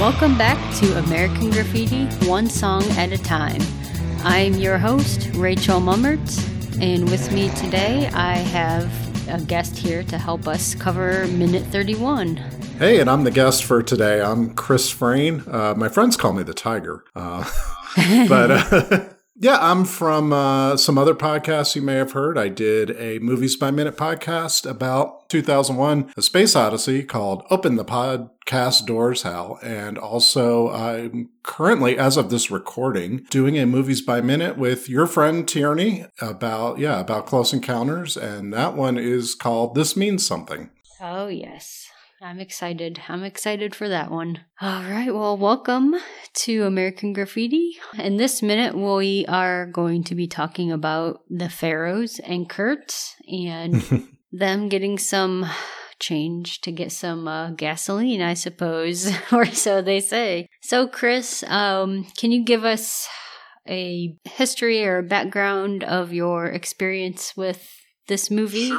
Welcome back to American Graffiti, one song at a time. I'm your host, Rachel Mummert, and with me today I have a guest here to help us cover minute 31. Hey, and I'm the guest for today. I'm Chris Frayne. Uh, my friends call me the Tiger. Uh, but uh, yeah, I'm from uh, some other podcasts you may have heard. I did a Movies by Minute podcast about 2001 A Space Odyssey called Open the Podcast Doors, Hal. And also, I'm currently, as of this recording, doing a Movies by Minute with your friend Tierney about, yeah, about Close Encounters. And that one is called This Means Something. Oh, yes. I'm excited. I'm excited for that one. All right. Well, welcome to American Graffiti. In this minute, we are going to be talking about the Pharaohs and Kurt and them getting some change to get some uh, gasoline, I suppose, or so they say. So, Chris, um, can you give us a history or a background of your experience with this movie?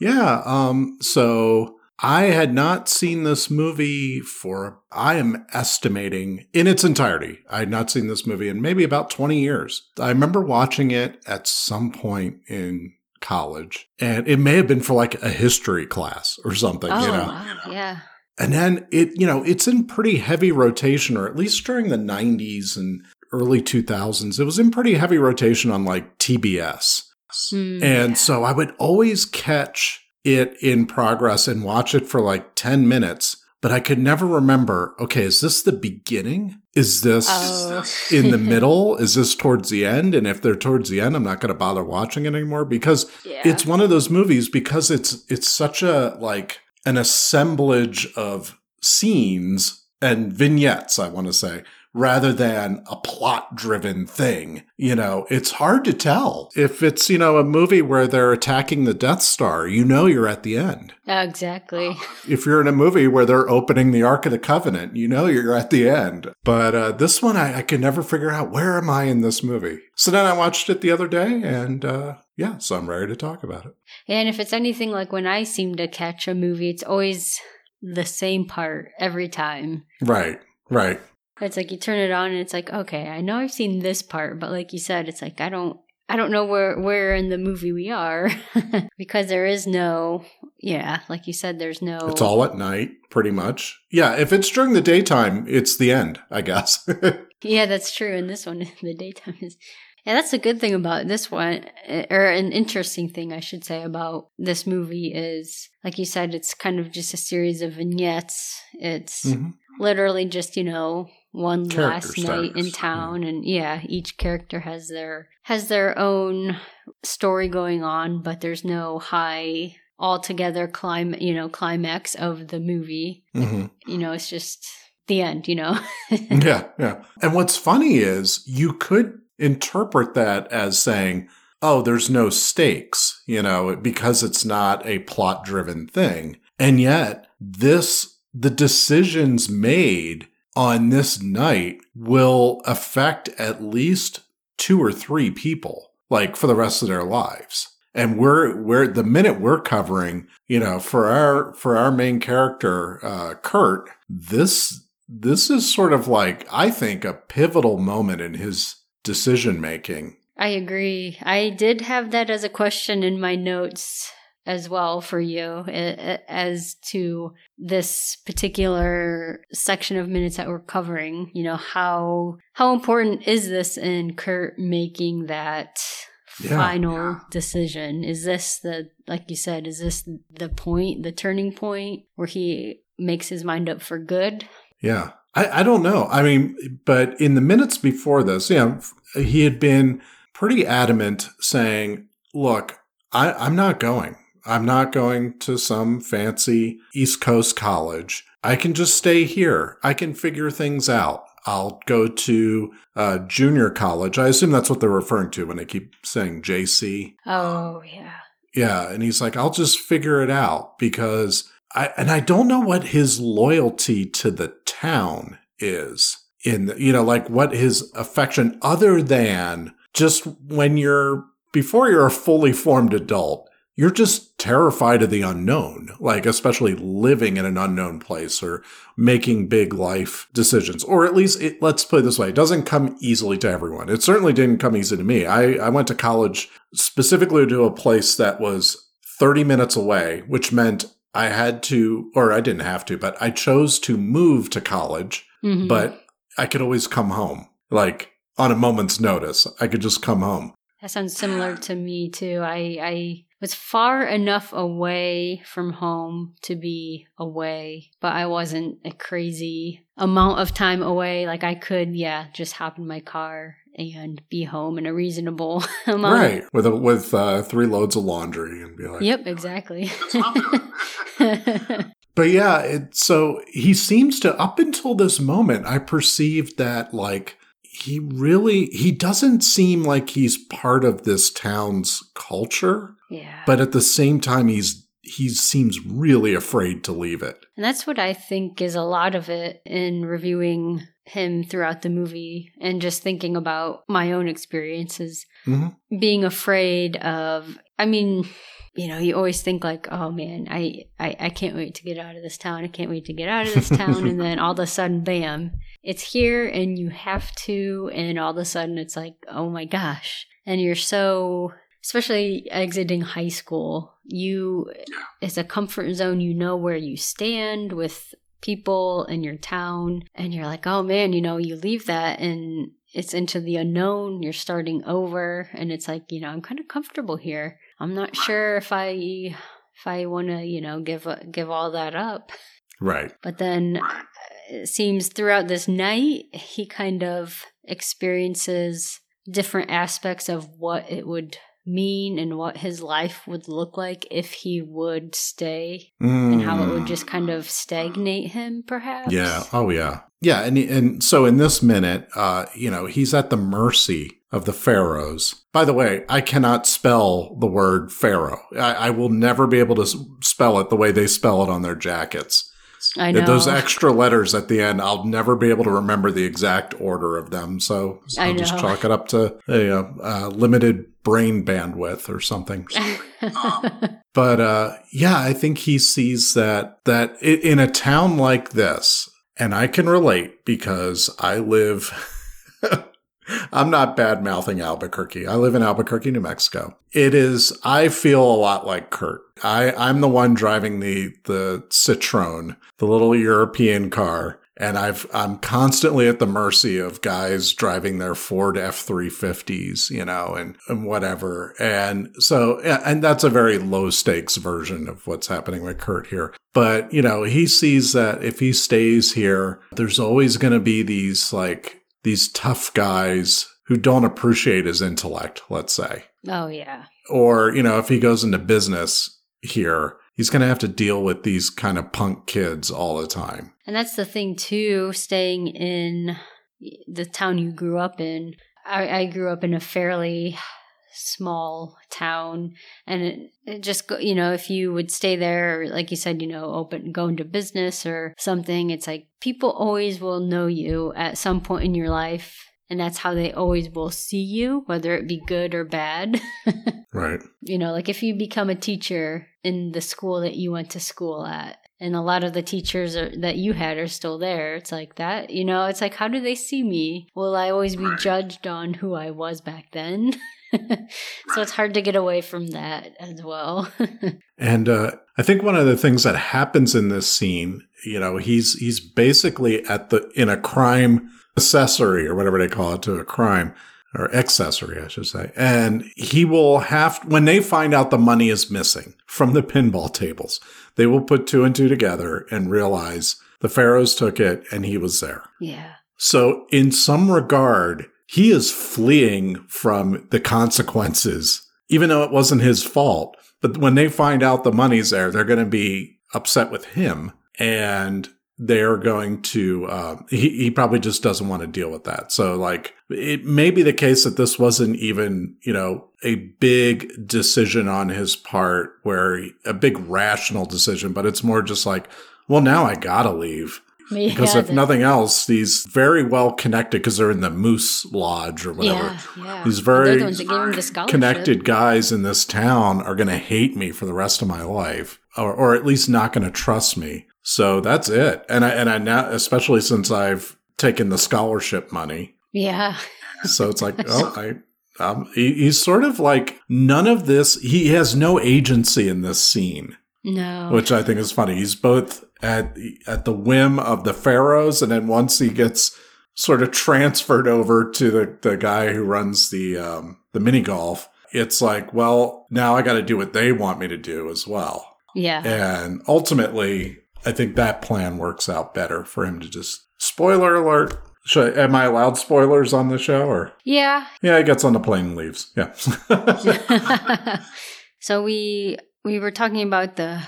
Yeah. Um, so I had not seen this movie for, I am estimating in its entirety. I had not seen this movie in maybe about 20 years. I remember watching it at some point in college, and it may have been for like a history class or something, oh, you know? Wow, yeah. And then it, you know, it's in pretty heavy rotation, or at least during the 90s and early 2000s, it was in pretty heavy rotation on like TBS. Mm, and yeah. so I would always catch it in progress and watch it for like 10 minutes, but I could never remember, okay, is this the beginning? Is this Oh. in the middle? Is this towards the end? And if they're towards the end, I'm not going to bother watching it anymore because yeah. it's one of those movies because it's it's such a like an assemblage of scenes and vignettes, I want to say, rather than a plot driven thing. You know, it's hard to tell. If it's, you know, a movie where they're attacking the Death Star, you know you're at the end. exactly. If you're in a movie where they're opening the Ark of the Covenant, you know you're at the end. But uh, this one, I, I could never figure out where am I in this movie. So then I watched it the other day, and uh, yeah, so I'm ready to talk about it. And if it's anything like when I seem to catch a movie, it's always the same part every time. Right, right. It's like you turn it on and it's like, okay, I know I've seen this part, but like you said, it's like I don't I don't know where where in the movie we are because there is no yeah, like you said there's no It's all at night, pretty much. Yeah, if it's during the daytime, it's the end, I guess. Yeah, that's true. And this one the daytime is yeah, that's a good thing about this one, eh, or an interesting thing, I should say, about this movie is, like you said, it's kind of just a series of vignettes. It's Mhm. literally just, you know, one Character last night in town, and yeah, each character has their has their own story going on, but there's no high altogether clim you know climax of the movie. hmm You know, it's just the end. You know. Yeah, yeah. And what's funny is you could interpret that as saying, oh, there's no stakes, you know, because it's not a plot driven thing. And yet, this, the decisions made on this night will affect at least two or three people, like for the rest of their lives. And we're, we're, the minute we're covering, you know, for our, for our main character, uh, Kurt, this, this is sort of like, I think, a pivotal moment in his decision making. I agree. I did have that as a question in my notes as well for you a- a- as to this particular section of minutes that we're covering. You know, how how important is this in Kurt making that Yeah. final decision? Is this the like you said, is this the point, the turning point where he makes his mind up for good? Yeah. I, I don't know. I mean, but in the minutes before this, you know, he had been pretty adamant saying, look, I, I'm not going. I'm not going to some fancy East Coast college. I can just stay here. I can figure things out. I'll go to uh, junior college. I assume that's what they're referring to when they keep saying JC. Oh yeah. Yeah, and he's like, I'll just figure it out because I and I don't know what his loyalty to the town is in the, you know like what his affection other than just when you're before you're a fully formed adult you're just terrified of the unknown, like especially living in an unknown place or making big life decisions. Or at least it, let's put it this way. It doesn't come easily to everyone. It certainly didn't come easy to me. I, I went to college specifically to a place that was 30 minutes away, which meant I had to, or I didn't have to, but I chose to move to college, mm-hmm. but I could always come home. Like on a moment's notice, I could just come home. That sounds similar to me too. I, I was far enough away from home to be away, but I wasn't a crazy amount of time away. Like I could, yeah, just hop in my car and be home in a reasonable amount. Right, with a, with uh, three loads of laundry and be like, "Yep, exactly." but yeah, it, so he seems to up until this moment, I perceived that like he really he doesn't seem like he's part of this town's culture. Yeah. But at the same time he's he seems really afraid to leave it. And that's what I think is a lot of it in reviewing him throughout the movie and just thinking about my own experiences. Mm-hmm. Being afraid of I mean you know, you always think like, oh man, I, I, I can't wait to get out of this town. I can't wait to get out of this town. and then all of a sudden, bam, it's here and you have to. And all of a sudden it's like, oh my gosh. And you're so, especially exiting high school, you, it's a comfort zone. You know where you stand with people in your town. And you're like, oh man, you know, you leave that and it's into the unknown. You're starting over. And it's like, you know, I'm kind of comfortable here. I'm not sure if I if I want to, you know, give give all that up. Right. But then it seems throughout this night, he kind of experiences different aspects of what it would mean and what his life would look like if he would stay mm. and how it would just kind of stagnate him perhaps? Yeah. Oh yeah. Yeah and and so in this minute uh you know he's at the mercy of the pharaohs. By the way i cannot spell the word pharaoh. I, I will never be able to spell it the way they spell it on their jackets I know. Those extra letters at the end, I'll never be able to remember the exact order of them. So I'll just chalk it up to a, a limited brain bandwidth or something. but uh, yeah, I think he sees that that in a town like this, and I can relate because I live. I'm not bad mouthing Albuquerque. I live in Albuquerque, New Mexico. It is, I feel a lot like Kurt. I, I'm the one driving the, the Citroen, the little European car. And I've, I'm constantly at the mercy of guys driving their Ford F350s, you know, and, and whatever. And so, and that's a very low stakes version of what's happening with Kurt here. But, you know, he sees that if he stays here, there's always going to be these like these tough guys who don't appreciate his intellect, let's say. Oh, yeah. Or, you know, if he goes into business here, he's going to have to deal with these kind of punk kids all the time. And that's the thing, too, staying in the town you grew up in. I, I grew up in a fairly small town and it, it just go, you know if you would stay there like you said you know open go into business or something it's like people always will know you at some point in your life and that's how they always will see you whether it be good or bad right you know like if you become a teacher in the school that you went to school at and a lot of the teachers are, that you had are still there. It's like that, you know, it's like, how do they see me? Will I always be judged on who I was back then? so it's hard to get away from that as well. and uh, I think one of the things that happens in this scene, you know, he's he's basically at the in a crime accessory or whatever they call it to a crime or accessory, I should say. And he will have when they find out the money is missing from the pinball tables, they will put two and two together and realize the pharaohs took it and he was there. Yeah. So in some regard, he is fleeing from the consequences, even though it wasn't his fault. But when they find out the money's there, they're going to be upset with him and they're going to, uh, he, he probably just doesn't want to deal with that. So like it may be the case that this wasn't even, you know, a big decision on his part where he, a big rational decision, but it's more just like, well, now I gotta leave. Because Yeah, if nothing else, these very well connected because they're in the Moose Lodge or whatever. Yeah, yeah. These very the ones that gave him the connected guys in this town are going to hate me for the rest of my life, or, or at least not going to trust me. So that's it. And I and I now, especially since I've taken the scholarship money, Yeah. so it's like, oh, I. Um, he, he's sort of like none of this. He has no agency in this scene, No. which I think is funny. He's both at at the whim of the pharaohs, and then once he gets sort of transferred over to the, the guy who runs the um, the mini golf, it's like, well, now I got to do what they want me to do as well. yeah. And ultimately, I think that plan works out better for him to just spoiler alert. Should, am I allowed spoilers on the show or? Yeah. Yeah, he gets on the plane and leaves. Yeah. so we we were talking about the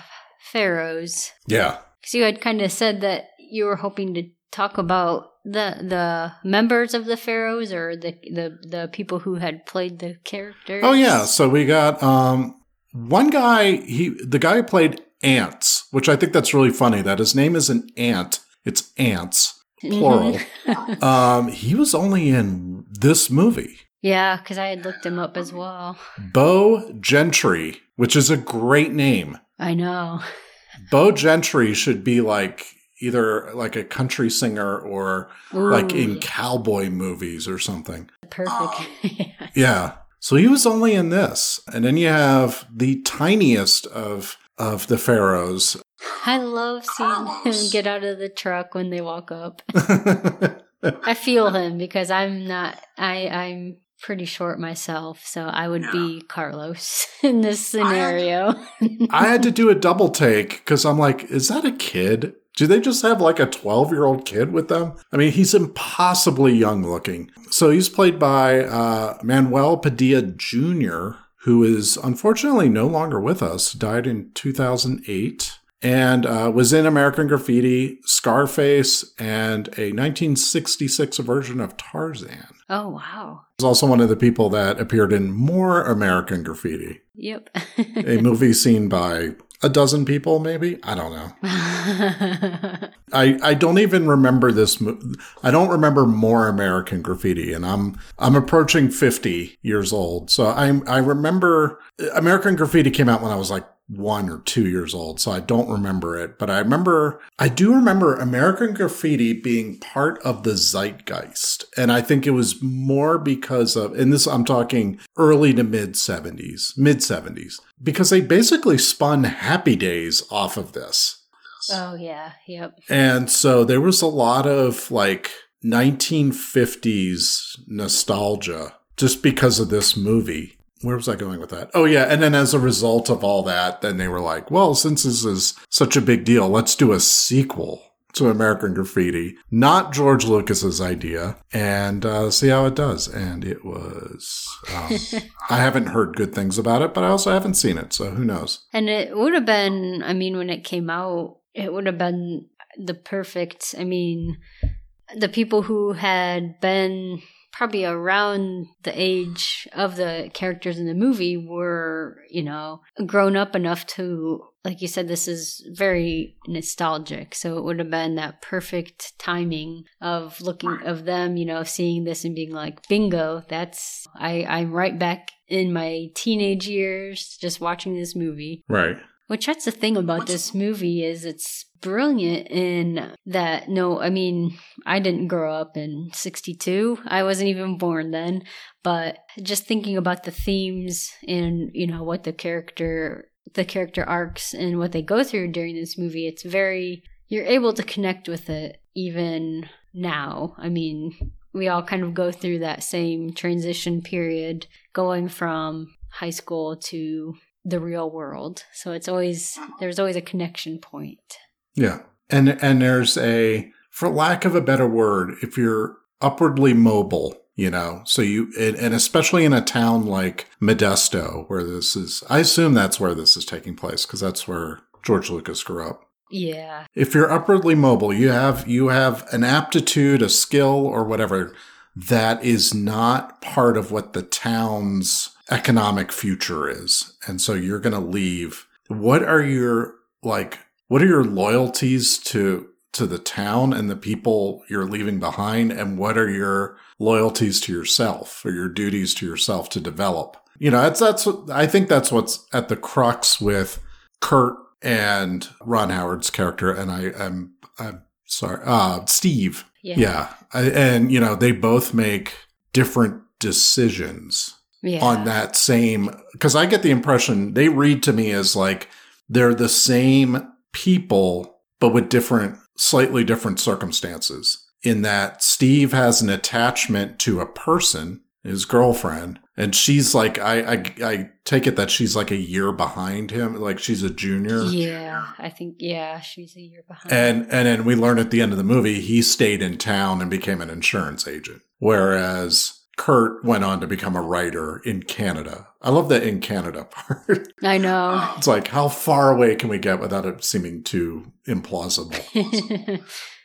pharaohs yeah. Because you had kind of said that you were hoping to talk about the the members of the pharaohs or the the the people who had played the characters. Oh yeah, so we got um one guy he the guy who played Ants, which I think that's really funny that his name isn't Ant, it's Ants plural. Mhm. um he was only in this movie. yeah, because I had looked him up as well. Bo Gentry, which is a great name. I know. Bo Gentry should be like either like a country singer or like in cowboy movies or something. perfect. Oh. Yeah. Yeah. So he was only in this. And then you have the tiniest of of the pharaohs. I love seeing him get out of the truck when they walk up. I feel him because I'm not I I'm pretty short myself, so I would be Carlos in this scenario. I had to do a double take because I'm like, is that a kid? Do they just have like a 12 year old kid with them? I mean, he's impossibly young looking. So he's played by uh, Manuel Padilla Jr., who is unfortunately no longer with us, died in 2008, and uh, was in American Graffiti, Scarface, and a 1966 version of Tarzan. oh wow. He's also one of the people that appeared in more American Graffiti, Yep. a movie seen by a dozen people, maybe. I don't know. I I don't even remember this. Mo- I don't remember more American Graffiti, and I'm I'm approaching fifty years old. So I I remember American Graffiti came out when I was like one or two years old, so I don't remember it. But I remember I do remember American Graffiti being part of the zeitgeist, and I think it was more because of and this I'm talking early to mid seventies, mid seventies, because they basically spun Happy Days off of this. oh yeah, yep. And so there was a lot of like 1950s nostalgia just because of this movie. Where was I going with that? Oh, yeah. And then as a result of all that, then they were like, well, since this is such a big deal, let's do a sequel to American Graffiti. Not George Lucas's idea, and uh, see how it does. And it was. Um, I haven't heard good things about it, but I also haven't seen it, so who knows? And it would have been, I mean, when it came out, it would have been the perfect, I mean, the people who had been probably around the age of the characters in the movie were, you know, grown up enough to, like you said, this is very nostalgic. So it would have been that perfect timing of looking of them, you know, seeing this and being like, bingo, that's, I, I'm right back in my teenage years just watching this movie. Right. Which that's the thing about this movie is it's brilliant in that no, I mean, I didn't grow up in 62. I wasn't even born then, but just thinking about the themes and, you know, what the character the character arcs and what they go through during this movie, it's very you're able to connect with it even now. I mean, we all kind of go through that same transition period going from high school to the real world. So it's always there's always a connection point. Yeah. And and there's a for lack of a better word, if you're upwardly mobile, you know, so you and, and especially in a town like Modesto where this is I assume that's where this is taking place because that's where George Lucas grew up. Yeah. If you're upwardly mobile, you have you have an aptitude, a skill or whatever that is not part of what the town's economic future is. And so you're going to leave. What are your like what are your loyalties to to the town and the people you're leaving behind? And what are your loyalties to yourself or your duties to yourself to develop? You know that's that's i think that's what's at the crux with kurt and ron howard's character. And i am i'm, I'm sorry uh steve. Yeah. yeah. I, and you know they both make different decisions Yeah. on that same because I get the impression they read to me as like they're the same people but with different slightly different circumstances in that Steve has an attachment to a person his girlfriend and she's like I, I I take it that she's like a year behind him like she's a junior Yeah. I think, yeah, she's a year behind. and and then we learn at the end of the movie he stayed in town and became an insurance agent, whereas Kurt went on to become a writer in Canada. I love that in Canada part. I know. it's like how far away can we get without it seeming too implausible?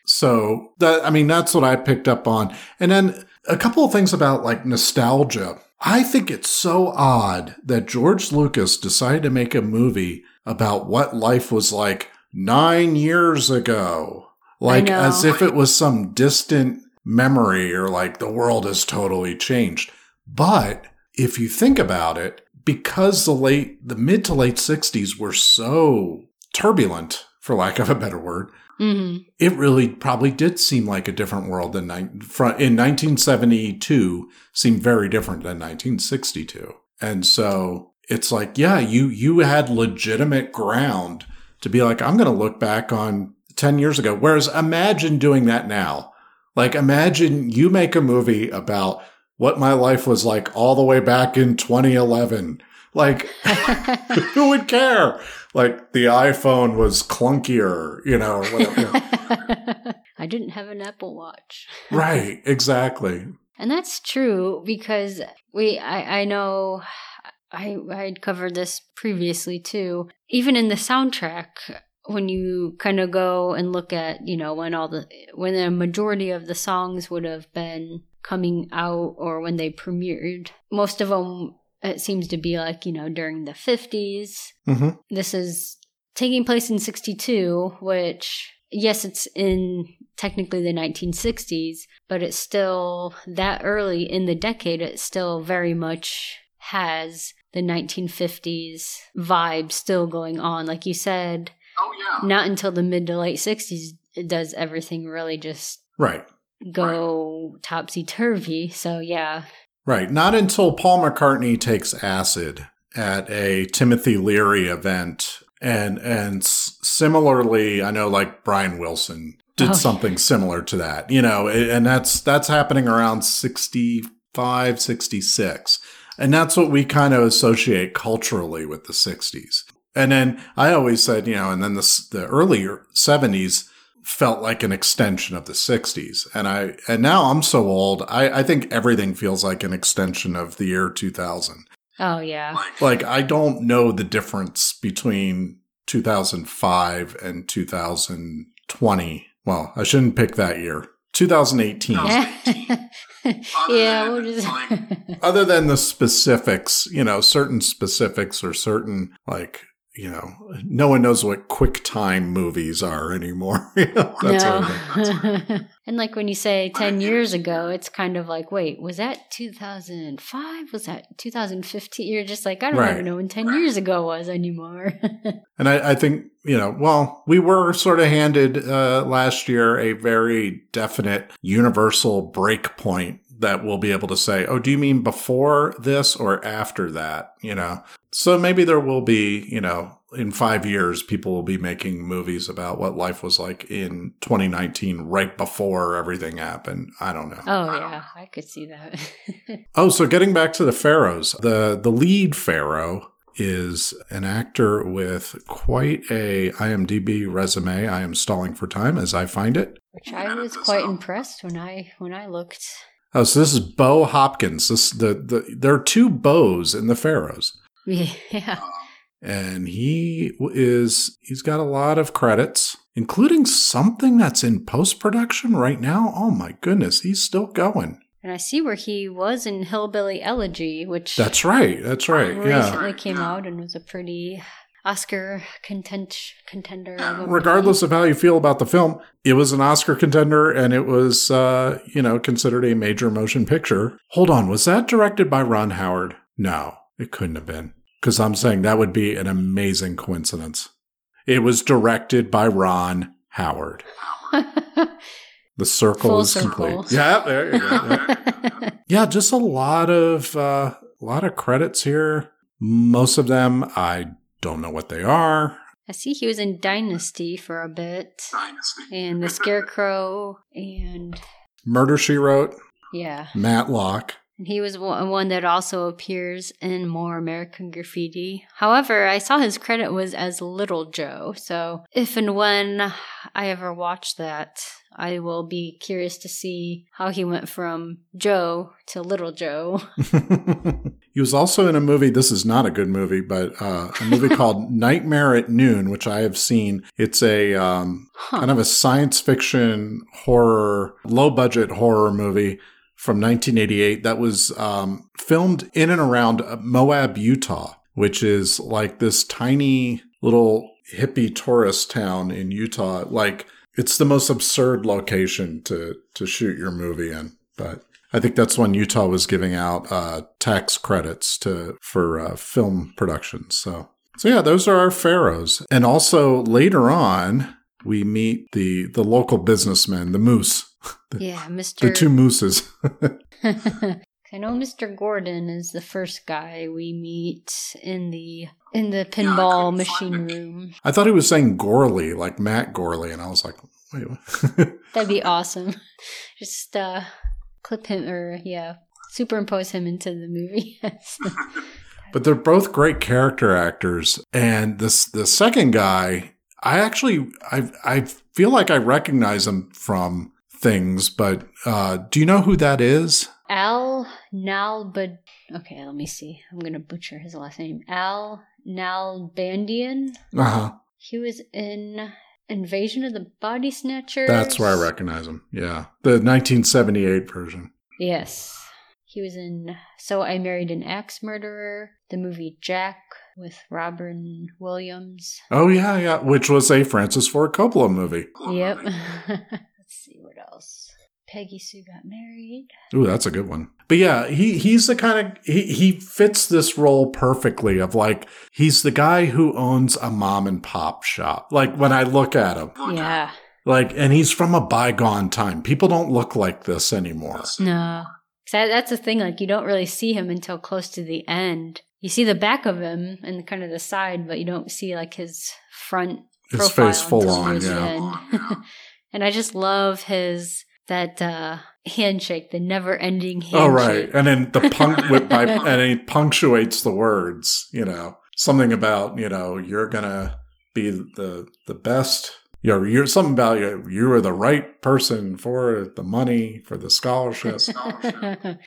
So that I mean that's what I picked up on. And then a couple of things about like nostalgia. I think it's so odd that George Lucas decided to make a movie about what life was like 9 years ago. Like as if it was some distant memory or like the world has totally changed. But if you think about it, because the late the mid to late 60s were so turbulent for lack of a better word, hmm it really probably did seem like a different world than in 1972 seemed very different than 1962 and so it's like yeah you you had legitimate ground to be like i'm going to look back on 10 years ago. Whereas imagine doing that now. Like imagine you make a movie about what my life was like all the way back in 2011 like who would care like the iphone was clunkier you know whatever I didn't have an Apple Watch. Right, exactly. And that's true because we I, I know I I'd covered this previously too. Even in the soundtrack, when you kind of go and look at, you know, when all the when the majority of the songs would have been coming out or when they premiered, most of them it seems to be like, you know, during the 50s. hmm This is taking place in 62, which yes, it's in technically the 1960s, but it's still that early in the decade, it still very much has the 1950s vibe still going on. Like you said, Oh yeah. not until the mid to late 60s does everything really just Right, go topsy turvy. So, yeah. right. Not until Paul McCartney takes acid at a Timothy Leary event, and and s- similarly, I know like Brian Wilson did Oh. something similar to that. You know, and that's that's happening around 65, 66. And that's what we kind of associate culturally with the 60s. And then I always said, you know, and then the, the earlier 70s felt like an extension of the 60s. And I, and now I'm so old, I, I think everything feels like an extension of the year 2000. Oh, yeah. Like, Like, I don't know the difference between 2005 and 2020. Well, I shouldn't pick that year. 2018. yeah, than, we'll just. like- other than the specifics, you know, certain specifics or certain like, you know, no one knows what QuickTime movies are anymore. You know, that's no. and like when you say 10 years ago, it's kind of like, wait, was that 2005? Was that 2015? You're just like, I don't Right. even know when 10 years ago was anymore. And I, I think, you know, well, we were sort of handed uh, last year a very definite universal break point that we'll be able to say, oh, do you mean before this or after that? You know, so maybe there will be, you know, in five years, people will be making movies about what life was like in 2019, right before everything happened. I don't know. oh, yeah, I could see that. Oh, so getting back to the pharaohs, the the lead pharaoh is an actor with quite a IMDb resume. I am stalling for time as I find it. Which I was quite impressed when I when I looked. Oh, so this is Bo Hopkins. This the, the there are two bows in the pharaohs, Yeah. and he is he's got a lot of credits, including something that's in post production right now. Oh my goodness, he's still going. And I see where he was in Hillbilly Elegy, which That's right. That's right. Yeah. recently came out and was a pretty. Oscar content contender. movie. Regardless of how you feel about the film, it was an Oscar contender and it was, uh, you know, considered a major motion picture. Hold on, was that directed by Ron Howard? No, it couldn't have been. Because I'm saying that would be an amazing coincidence. It was directed by Ron Howard. The circle Full is circle. complete. Yeah, there you go. Yeah, just a lot of uh, a lot of credits here. Most of them I don't know what they are. I see he was in Dynasty for a bit, and The Scarecrow, and Murder She Wrote, yeah, Matlock. and he was one one that also appears in more American Graffiti. However, I saw his credit was as Little Joe, so if and when I ever watch that, I will be curious to see how he went from Joe to Little Joe. he was also in a movie. This is not a good movie, but uh, a movie called Nightmare at Noon, which I have seen. It's a um, Huh. kind of a science fiction horror, low budget horror movie from 1988 that was um, filmed in and around Moab, Utah, which is like this tiny little hippie tourist town in Utah. Like it's the most absurd location to to shoot your movie in, but. I think that's when Utah was giving out uh, tax credits to for uh, film productions. So, so yeah, those are our pharaohs. And also later on, we meet the the local businessman, the moose, yeah, Mr. the two mooses. I know Mr. Gordon is the first guy we meet in the in the pinball machine room. I thought he was saying Gorley, like Matt Gourley, and I was like, wait, what? That'd be awesome. Just uh clip him or yeah, superimpose him into the movie. but they're both great character actors. And this the second guy, I actually I I feel like I recognize him from things, but uh, do you know who that is? Al Nalbad Okay, let me see. I'm gonna butcher his last name. Al Nalbandian. Uh huh. He was in Invasion of the Body Snatchers. That's where I recognize him. Yeah, the 1978 version. Yes. He was in So I Married an Axe Murderer, the movie Jack with Robin Williams. Oh yeah, yeah, which was a Francis Ford Coppola movie. Yep. Let's see what else. Peggy Sue got married. Ooh, that's a good one. But yeah, he he's the kind of he he fits this role perfectly of like he's the guy who owns a mom and pop shop. Like when I look at him, oh, Yeah. like and he's from a bygone time. People don't look like this anymore. No. 'Cause that- that's the thing, like you don't really see him until close to the end. You see the back of him and kind of the side, but you don't see like his front His face full on, yeah. Oh, and I just love his that uh handshake, the never ending handshake. Oh right, and then the punk with by and he punctuates the words. You know something about you know you're gonna be the the best. You know, you're something about you. You are the right person for the money for the scholarship.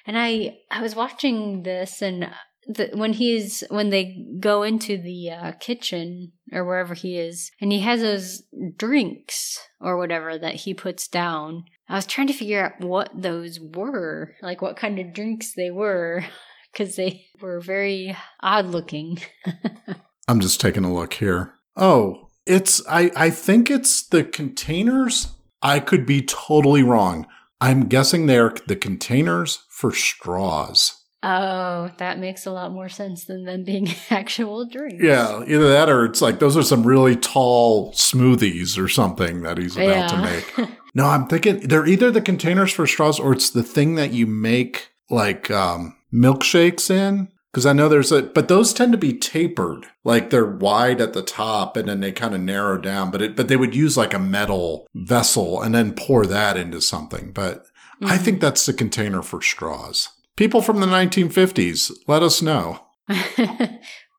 and I I was watching this and the, when he's when they go into the uh, kitchen or wherever he is and he has those drinks or whatever that he puts down i was trying to figure out what those were like what kind of drinks they were because they were very odd looking I'm just taking a look here. Oh, it's I I think it's the containers. I could be totally wrong. I'm guessing they're the containers for straws. oh that makes a lot more sense than them being actual drinks Yeah, either that or it's like those are some really tall smoothies or something that he's about to make. No, I'm thinking they're either the containers for straws or it's the thing that you make like um, milkshakes in. Because I know there's a, but those tend to be tapered, like they're wide at the top and then they kind of narrow down. But it, but they would use like a metal vessel and then pour that into something. But I Mm-hmm. think that's the container for straws. People from the 1950s, let us know.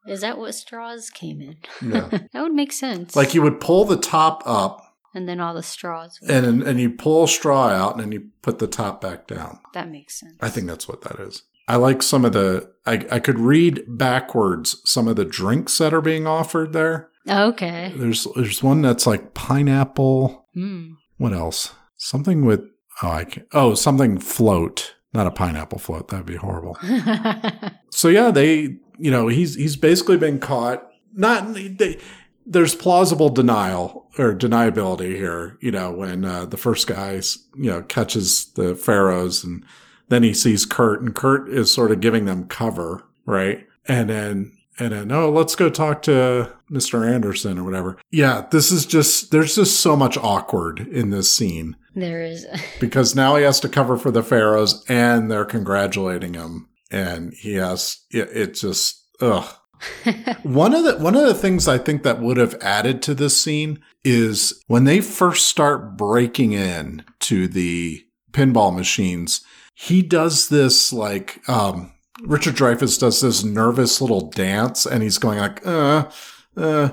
Is that what straws came in? Yeah. that would make sense. like you would pull the top up and then all the straws. would- and and you pull a straw out and then you put the top back down. that makes sense. I think that's what that is. I like some of the I, I could read backwards some of the drinks that are being offered there. Okay. There's there's one that's like pineapple. Hmm. What else? Something with oh I can oh something float. Not a pineapple float. That'd be horrible. So yeah, they you know he's he's basically been caught not they, there's plausible denial or deniability here. You know, when uh, the first guy, you know, catches the pharaohs, and then he sees Kurt, and Kurt is sort of giving them cover, right? And then and then oh, let's go talk to Mr. Anderson or whatever. Yeah, this is just there's just so much awkward in this scene. There is because now he has to cover for the pharaohs, and they're congratulating him, and he has it, it just ugh. one of the one of the things I think that would have added to this scene is when they first start breaking in to the pinball machines. He does this like um, Richard Dreyfuss does this nervous little dance, and he's going like uh uh.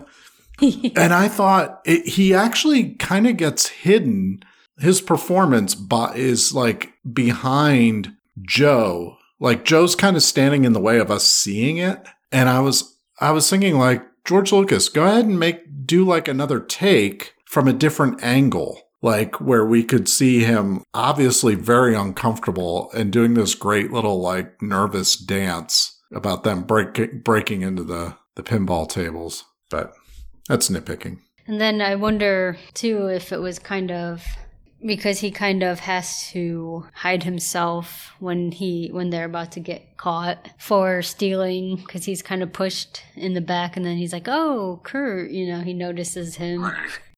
and I thought it, he actually kind of gets hidden. His performance is like behind Joe. Like Joe's kind of standing in the way of us seeing it. And I was, I was thinking like, George Lucas, go ahead and make, do like another take from a different angle. Like where we could see him obviously very uncomfortable and doing this great little like nervous dance about them break, breaking into the, the pinball tables. But that's nitpicking. And then I wonder too if it was kind of because he kind of has to hide himself when he when they're about to get caught for stealing because he's kind of pushed in the back and then he's like oh kurt you know he notices him.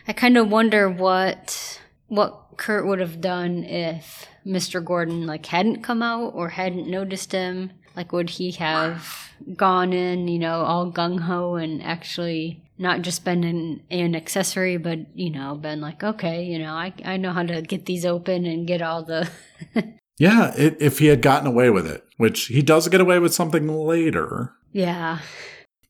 I kind of wonder what what kurt would have done if mr gordon like hadn't come out or hadn't noticed him. Like would he have gone in you know all gung-ho and actually not just been an, an accessory, but you know, been like, okay, you know, I I know how to get these open and get all the. yeah, it, if he had gotten away with it, which he does get away with something later. Yeah.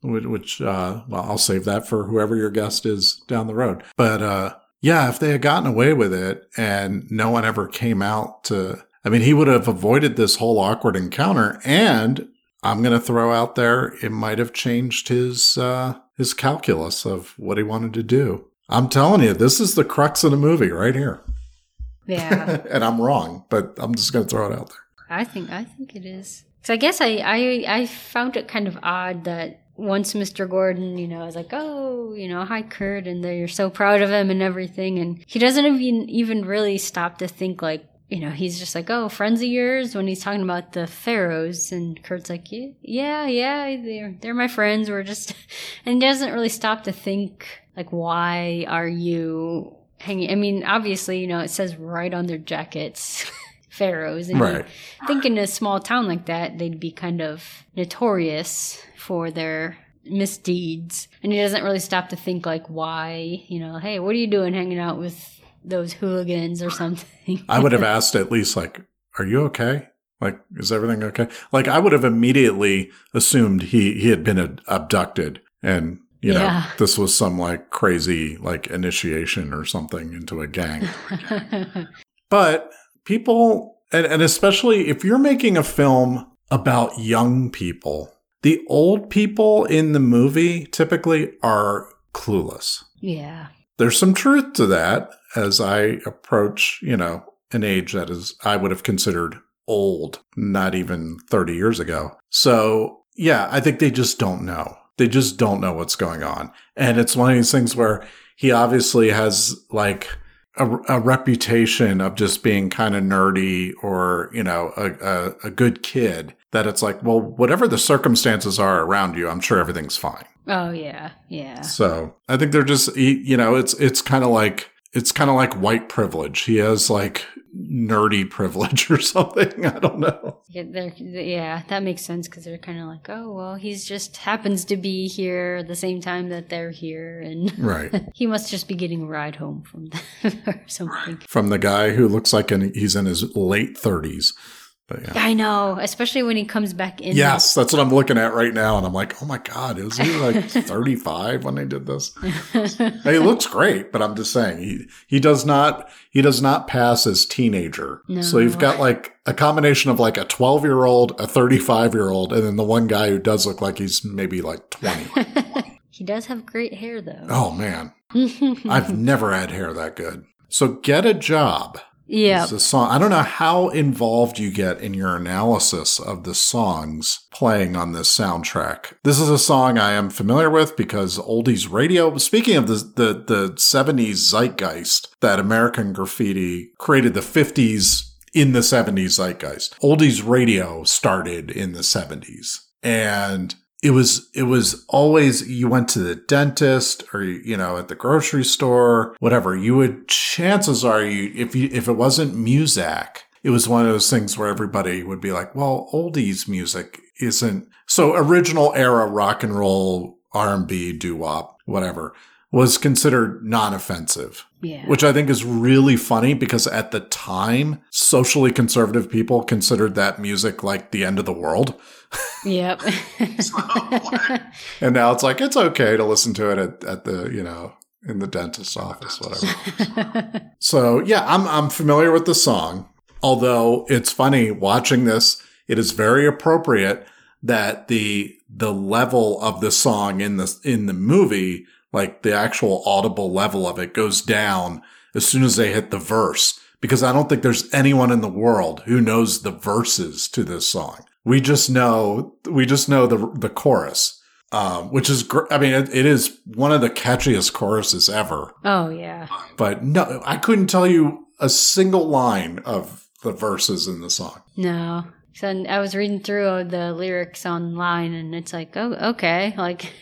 Which, uh, well, I'll save that for whoever your guest is down the road. But uh, yeah, if they had gotten away with it and no one ever came out to, I mean, he would have avoided this whole awkward encounter. And I'm going to throw out there, it might have changed his uh, his calculus of what he wanted to do. I'm telling you, this is the crux of the movie right here. Yeah. and I'm wrong, but I'm just going to throw it out there. I think I think it is. So I guess I, I I found it kind of odd that once Mr. Gordon, you know, is like, oh, you know, hi Kurt, and they're so proud of him and everything, and he doesn't even even really stop to think like, you know, he's just like, oh, friends of yours when he's talking about the pharaohs, and Kurt's like, yeah, yeah, yeah, they're they're my friends. We're just, and he doesn't really stop to think like, why are you hanging? I mean, obviously, you know, it says right on their jackets. pharaohs and right. think in a small town like that they'd be kind of notorious for their misdeeds and he doesn't really stop to think like why you know hey what are you doing hanging out with those hooligans or something. I would have asked at least like, "Are you okay? Like, is everything okay?" Like, I would have immediately assumed he he had been abducted, and you know, yeah. this was some like crazy like initiation or something into a gang. but people, and, and especially if you're making a film about young people, the old people in the movie typically are clueless. Yeah. There's some truth to that as I approach, you know, an age that is, I would have considered old, not even 30 years ago. So yeah, I think they just don't know. They just don't know what's going on. And it's one of these things where he obviously has like a, a reputation of just being kind of nerdy or, you know, a, a, a good kid that it's like, well, whatever the circumstances are around you, I'm sure everything's fine. Oh yeah, yeah. So I think they're just, you know, it's it's kind of like it's kind of like white privilege. He has like nerdy privilege or something. I don't know. Yeah, yeah that makes sense because they're kind of like, oh, well, he's just happens to be here at the same time that they're here, and right, he must just be getting a ride home from them or something. From the guy who looks like an, he's in his late thirties. But yeah. I know, especially when he comes back in. Yes, that's what I'm looking at right now, and I'm like, oh my god, is he like 35 when they did this? he looks great, but I'm just saying he he does not he does not pass as teenager. No. So you've got like a combination of like a 12 year old, a 35 year old, and then the one guy who does look like he's maybe like 20. he does have great hair though. Oh man, I've never had hair that good. So get a job Yeah. It's a song. I don't know how involved you get in your analysis of the songs playing on this soundtrack. This is a song I am familiar with because Oldies Radio, speaking of the, the, the 70s zeitgeist that American Graffiti created the 50s in the 70s zeitgeist. Oldies Radio started in the 70s. And it was it was always you went to the dentist or you know at the grocery store whatever. You would chances are you if you if it wasn't Muzak it was one of those things where everybody would be like well oldies music isn't so original era rock and roll R&B doo-wop whatever was considered non-offensive Yeah. which I think is really funny because at the time, socially conservative people considered that music like the end of the world. Yep. And now it's like, it's okay to listen to it at, at the, you know, in the dentist's office, whatever. so yeah, I'm, I'm familiar with the song. Although it's funny watching this, it is very appropriate that the, the level of the song in the, in the movie, like the actual audible level of it goes down as soon as they hit the verse. Because I don't think there's anyone in the world who knows the verses to this song. We just know, we just know the, the chorus um, which is gr- I mean, it, it is one of the catchiest choruses ever. oh yeah. But no, I couldn't tell you a single line of the verses in the song. No. So I was reading through the lyrics online, and it's like, oh, okay. Like,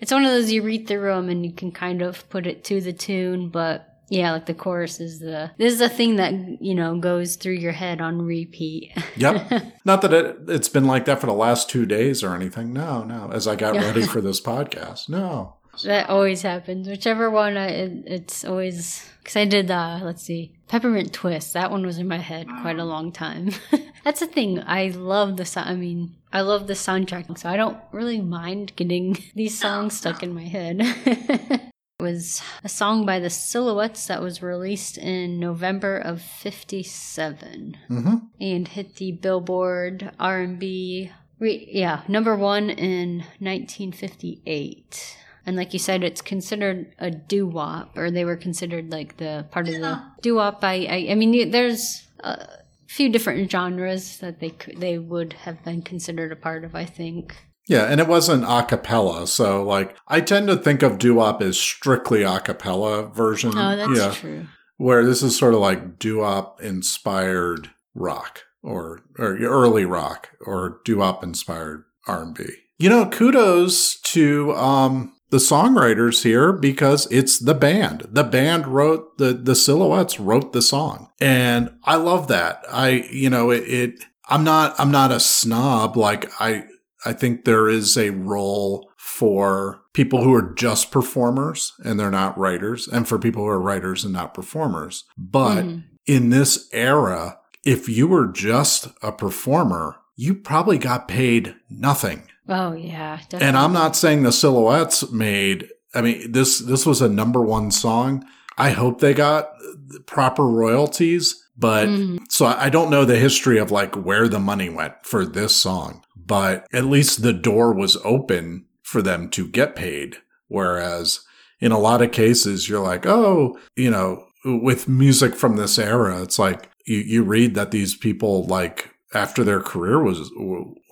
it's one of those you read through them and you can kind of put it to the tune, but yeah, like the chorus is the this is the thing that you know goes through your head on repeat. Yep. Not that it, it's been like that for the last two days or anything. No, no. As I got ready for this podcast, no. That always happens. Whichever one, I, it, it's always because I did. Uh, let's see, peppermint twist. That one was in my head quite a long time. That's the thing. I love the sound. I mean, I love the soundtrack, so I don't really mind getting these songs stuck in my head. It was a song by the Silhouettes that was released in November of 57 hmm and hit the Billboard R&B re- yeah, number 1 in 1958. And like you said, it's considered a doo-wop, or they were considered like the part of the doo-wop. I, I, I mean, there's a few different genres that they could, they would have been considered a part of. I think. Yeah, and it wasn't a cappella. So, like, I tend to think of doo-wop as strictly a cappella version. Oh, that's yeah. true. where this is sort of like doo-wop inspired rock or or early rock or doo-wop inspired R&B. You know, kudos to um the songwriters here because it's the band. The band wrote the the Silhouettes wrote the song. And I love that. I you know, it, it I'm not I'm not a snob like I I think there is a role for people who are just performers and they're not writers, and for people who are writers and not performers. But Mhm. in this era, if you were just a performer, you probably got paid nothing. Oh yeah, And I'm not saying the silhouettes made, I mean, this, this was a number one song. I hope they got proper royalties, but Mhm. so I I don't know the history of like where the money went for this song, but at least the door was open for them to get paid. Whereas in a lot of cases, you're like, oh, you know, with music from this era, it's like you, you read that these people like after their career was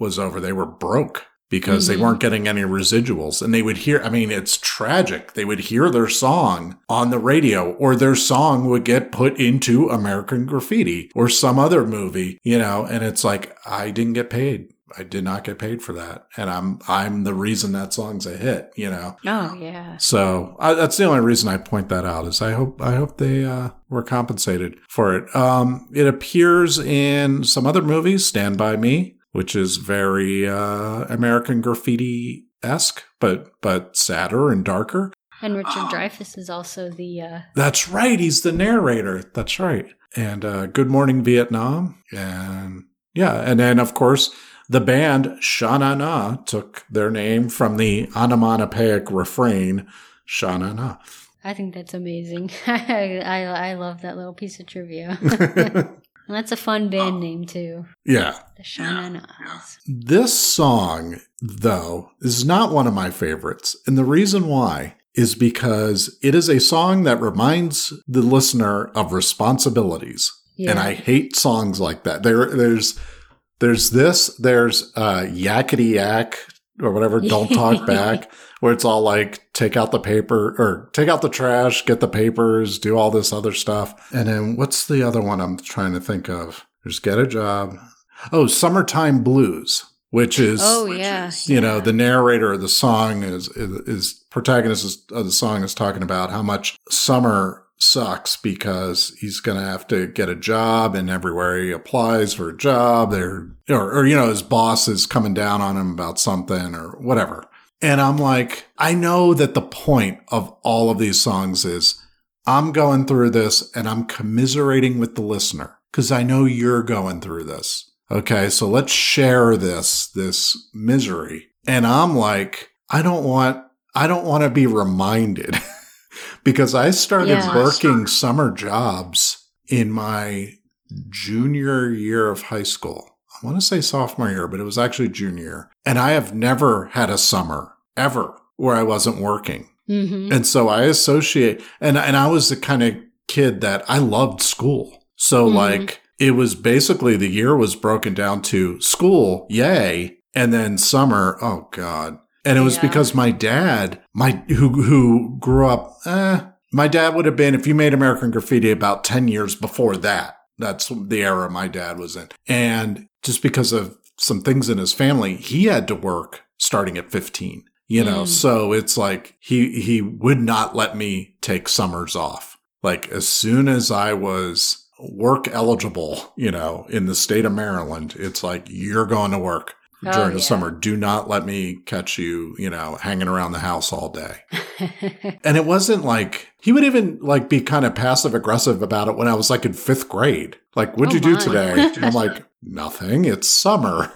was over, they were broke because they Mhm. weren't getting any residuals and they would hear I mean it's tragic they would hear their song on the radio or their song would get put into American Graffiti or some other movie you know and it's like I didn't get paid I did not get paid for that and I'm I'm the reason that song's a hit you know Oh yeah. so I, that's the only reason I point that out is I hope I hope they uh, were compensated for it. Um, it appears in some other movies, Stand by Me, which is very uh, American Graffiti esque, but but sadder and darker. And Richard Dreyfuss is also the uh, That's right. He's the narrator. That's right. And uh, Good Morning Vietnam, and yeah, and then of course. The band Sha Na Na took their name from the onomatopoeic refrain Sha Na Na. I think that's amazing. I, I I love that little piece of trivia. And that's a fun band name too. yeah. The Shananas. This song, though, is not one of my favorites. And the reason why is because it is a song that reminds the listener of responsibilities. Yeah. And I hate songs like that. There, there's, there's this, there's, uh, yakety yak or whatever, don't talk back, where it's all like, take out the paper or take out the trash, get the papers, do all this other stuff. And then what's the other one I'm trying to think of? There's get a job. Oh, summertime blues, which is, oh Which yeah. is- you know, the narrator of the song is, is, is protagonist of the song is talking about how much summer sucks because he's going to have to get a job and everywhere he applies for a job there, or, or, you know, his boss is coming down on him about something or whatever. And I'm like, I know that the point of all of these songs is I'm going through this and I'm commiserating with the listener because I know you're going through this. Okay. So let's share this, this misery. And I'm like, I don't want, I don't want to be reminded because I started Yeah. working summer jobs in my junior year of high school. I want to say sophomore year, but it was actually junior year. And I have never had a summer ever where I wasn't working. Mhm. And so I associate, and, and I was the kind of kid that I loved school. So Mhm. like it was basically the year was broken down to school, yay. And then summer, oh God. And it was Yeah. because my dad, my, who, who grew up, eh, my dad would have been, if you made American Graffiti about 10 years before that, that's the era my dad was in. And just because of some things in his family, he had to work starting at 15, you know? Mm. So it's like he, he would not let me take summers off. Like as soon as I was work eligible, you know, in the state of Maryland, it's like, you're going to work Oh, during the yeah. summer. Do not let me catch you, you know, hanging around the house all day. And it wasn't like he would even like be kind of passive aggressive about it when I was like in fifth grade. Like, what'd Oh, you do today? I'm like, nothing. It's summer.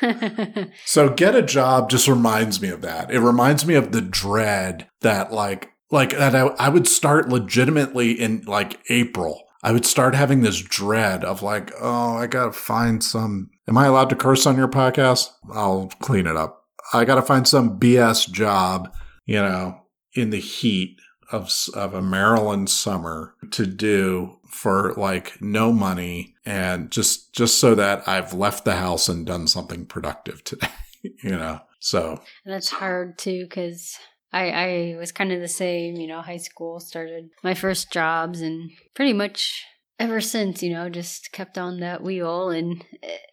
so get a job just reminds me of that. It reminds me of the dread that like, like that I, I would start legitimately in like April. I would start having this dread of like, oh, I gotta find some. Am I allowed to curse on your podcast? I'll clean it up. I gotta find some BS job, you know, in the heat of of a Maryland summer to do for like no money and just just so that I've left the house and done something productive today, you know. So And it's hard too because I, I was kind of the same, you know, high school started my first jobs and pretty much ever since, you know, just kept on that wheel. And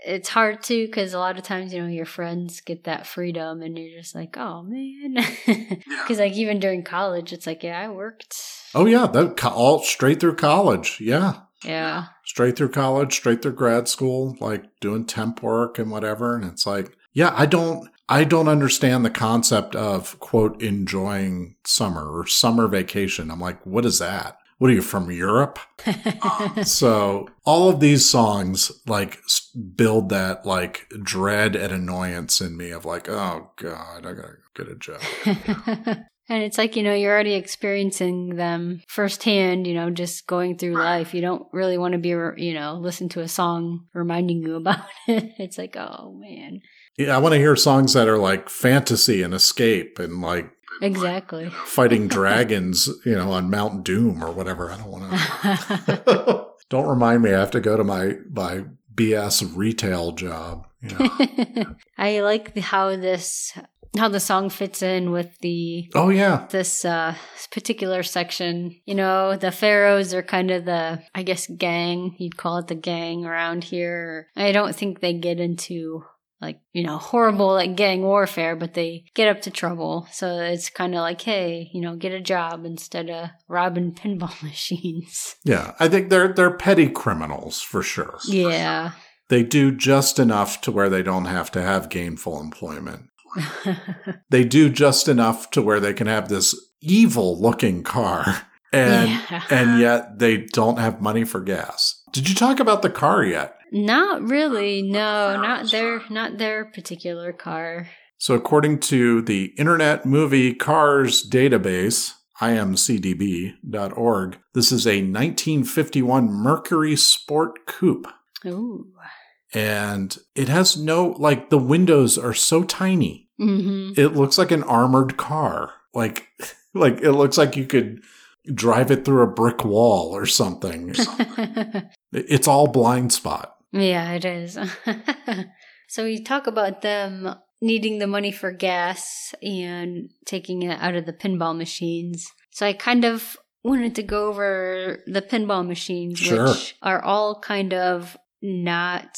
it's hard too because a lot of times, you know, your friends get that freedom and you're just like, oh man. Because, like, even during college, it's like, yeah, I worked. oh yeah, that all straight through college. Yeah. Yeah. Straight through college, straight through grad school, like doing temp work and whatever. And it's like, yeah, I don't, I don't understand the concept of quote enjoying summer or summer vacation. I'm like, what is that? What are you from Europe? So all of these songs like build that like dread and annoyance in me of like, oh God, I gotta get a job. and it's like, you know, you're already experiencing them firsthand, you know, just going through life. You don't really want to be, you know, listen to a song reminding you about it. It's like, oh man. Yeah, I want to hear songs that are like fantasy and escape and like Exactly. fighting dragons, you know, on Mount Doom or whatever. I don't want to. don't remind me. I have to go to my my BS retail job. You know. I like how this, how the song fits in with the oh yeah, this uh particular section you know the pharaohs are kind of the i guess gang you'd call it the gang around here i don't think they get into like you know horrible like gang warfare but they get up to trouble so it's kind of like hey you know get a job instead of robbing pinball machines yeah. I think they're they're petty criminals for sure. yeah They do just enough to where they don't have to have gainful employment. They do just enough to where they can have this evil looking car and Yeah. and yet they don't have money for gas. Did you talk about the car yet? not really no not their not their particular car So, according to the Internet Movie Cars Database, imcdb.org, this is a 1951 Mercury Sport Coupe. ooh And it has no, like, the windows are so tiny. mm-hmm It looks like an armored car. Like, like it looks like you could, drive it through a brick wall or something. it's all blind spot. yeah, it is. so we talk about them needing the money for gas and taking it out of the pinball machines. So I kind of wanted to go over the pinball machines, Sure. which are all kind of not.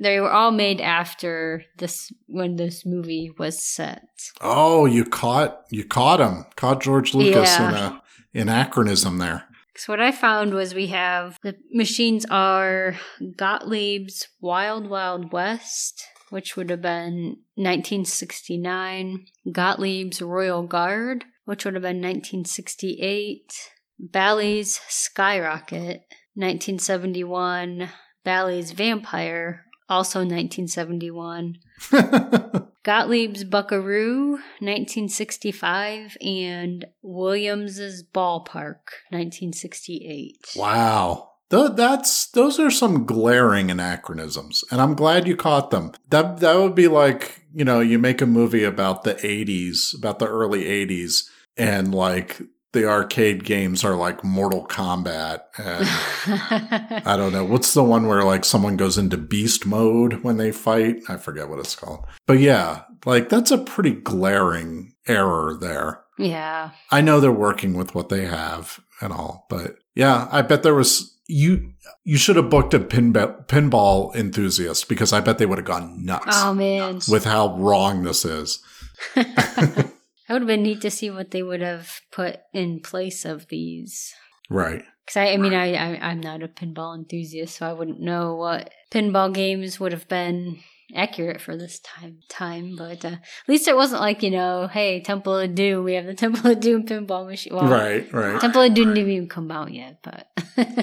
They were all made after this when this movie was set. Oh, you caught you caught him. Caught George Lucas Yeah. in a anachronism there. So what I found was we have the machines are Gottlieb's Wild Wild West, which would have been 1969, Gottlieb's Royal Guard, which would have been 1968, Bally's Skyrocket, 1971, Bally's Vampire, also 1971, Gottlieb's Buckaroo, 1965, and Williams's Ballpark, 1968. wow. Th- that's those are some glaring anachronisms, and I'm glad you caught them. That that would be like you know you make a movie about the '80s, about the early '80s, and like the arcade games are like Mortal Kombat, and I don't know what's the one where like someone goes into beast mode when they fight. I forget what it's called, but yeah, like that's a pretty glaring error there. yeah. I know they're working with what they have and all, but yeah, I bet there was you. You should have booked a pinball pinball enthusiast because I bet they would have gone nuts Oh, man. with how wrong this is. That would have been neat to see what they would have put in place of these. Right. Because I, I mean, I, I, I'm not a pinball enthusiast, so I wouldn't know what pinball games would have been accurate for this time. Time, but uh, at least it wasn't like you know, hey, Temple of Doom, we have the Temple of Doom pinball machine. Well, right. Right. Temple of Doom didn't even come out yet, but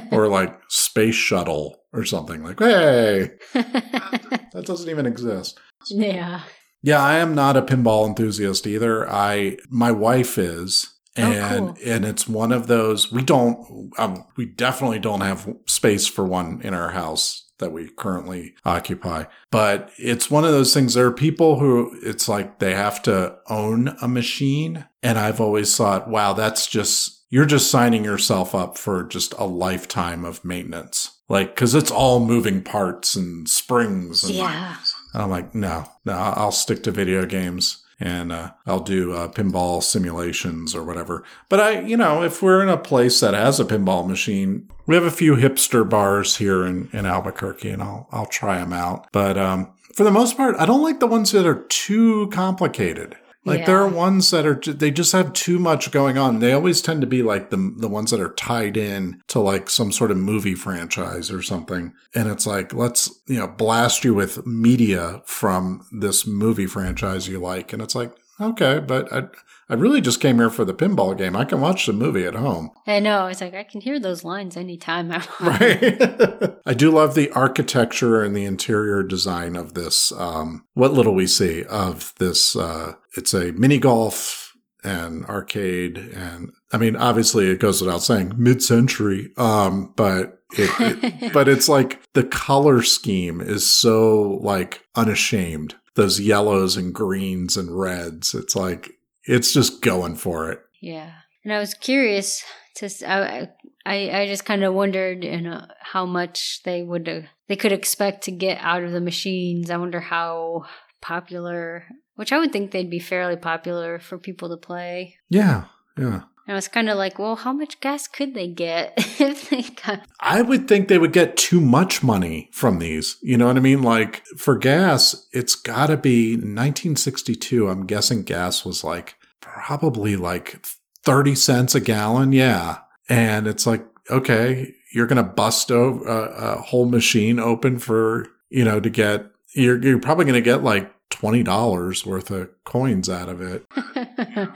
or like space shuttle or something like, hey, that doesn't even exist. yeah, Yeah, I am not a pinball enthusiast either. I my wife is, Oh, and cool. and it's one of those we don't um, we definitely don't have space for one in our house that we currently occupy. But it's one of those things. There are people who it's like they have to own a machine, and I've always thought, wow, that's just you're just signing yourself up for just a lifetime of maintenance. Like, cause it's all moving parts and springs and yeah. I'm like, no, no, I'll stick to video games and uh, I'll do uh, pinball simulations or whatever. But I, you know, if we're in a place that has a pinball machine, we have a few hipster bars here in, in Albuquerque, and I'll I'll try them out. But um, for the most part, I don't like the ones that are too complicated. Like there are ones that are they just have too much going on. They always tend to be like the the ones that are tied in to like some sort of movie franchise or something. And it's like let's you know blast you with media from this movie franchise you like. And it's like okay, but I I really just came here for the pinball game. I can watch the movie at home. I know. It's like I can hear those lines anytime I want. Right. I do love the architecture and the interior design of this. Um, what little we see of this. Uh, it's a mini golf and arcade. And I mean, obviously it goes without saying mid century. Um, but it, it but it's like the color scheme is so like unashamed. Those yellows and greens and reds. It's like, it's just going for it. Yeah, and I was curious to. I I just kind of wondered, you know, how much they would uh, they could expect to get out of the machines. I wonder how popular, which I would think they'd be fairly popular for people to play. Yeah. Yeah. I was kind of like, well, how much gas could they get if they got? I would think they would get too much money from these. You know what I mean? Like for gas, it's got to be 1962. I'm guessing gas was like probably like 30 cents a gallon. Yeah. And it's like, okay, you're going to bust over a, a whole machine open for, you know, to get, you're, you're probably going to get like $20 worth of coins out of it.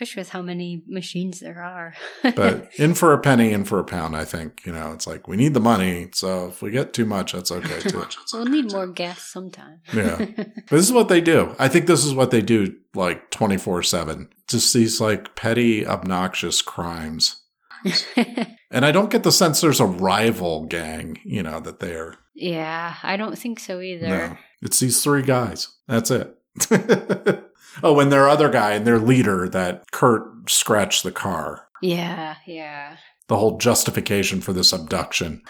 Especially with how many machines there are. But in for a penny, in for a pound, I think, you know, it's like we need the money. So if we get too much, that's okay too. we'll need more gas sometime. Yeah. But this is what they do. I think this is what they do like 24 7. Just these like petty, obnoxious crimes. And I don't get the sense there's a rival gang, you know, that they're. yeah, I don't think so either. No. It's these three guys. That's it. Oh, and their other guy and their leader that Kurt scratched the car. Yeah, yeah. The whole justification for this abduction.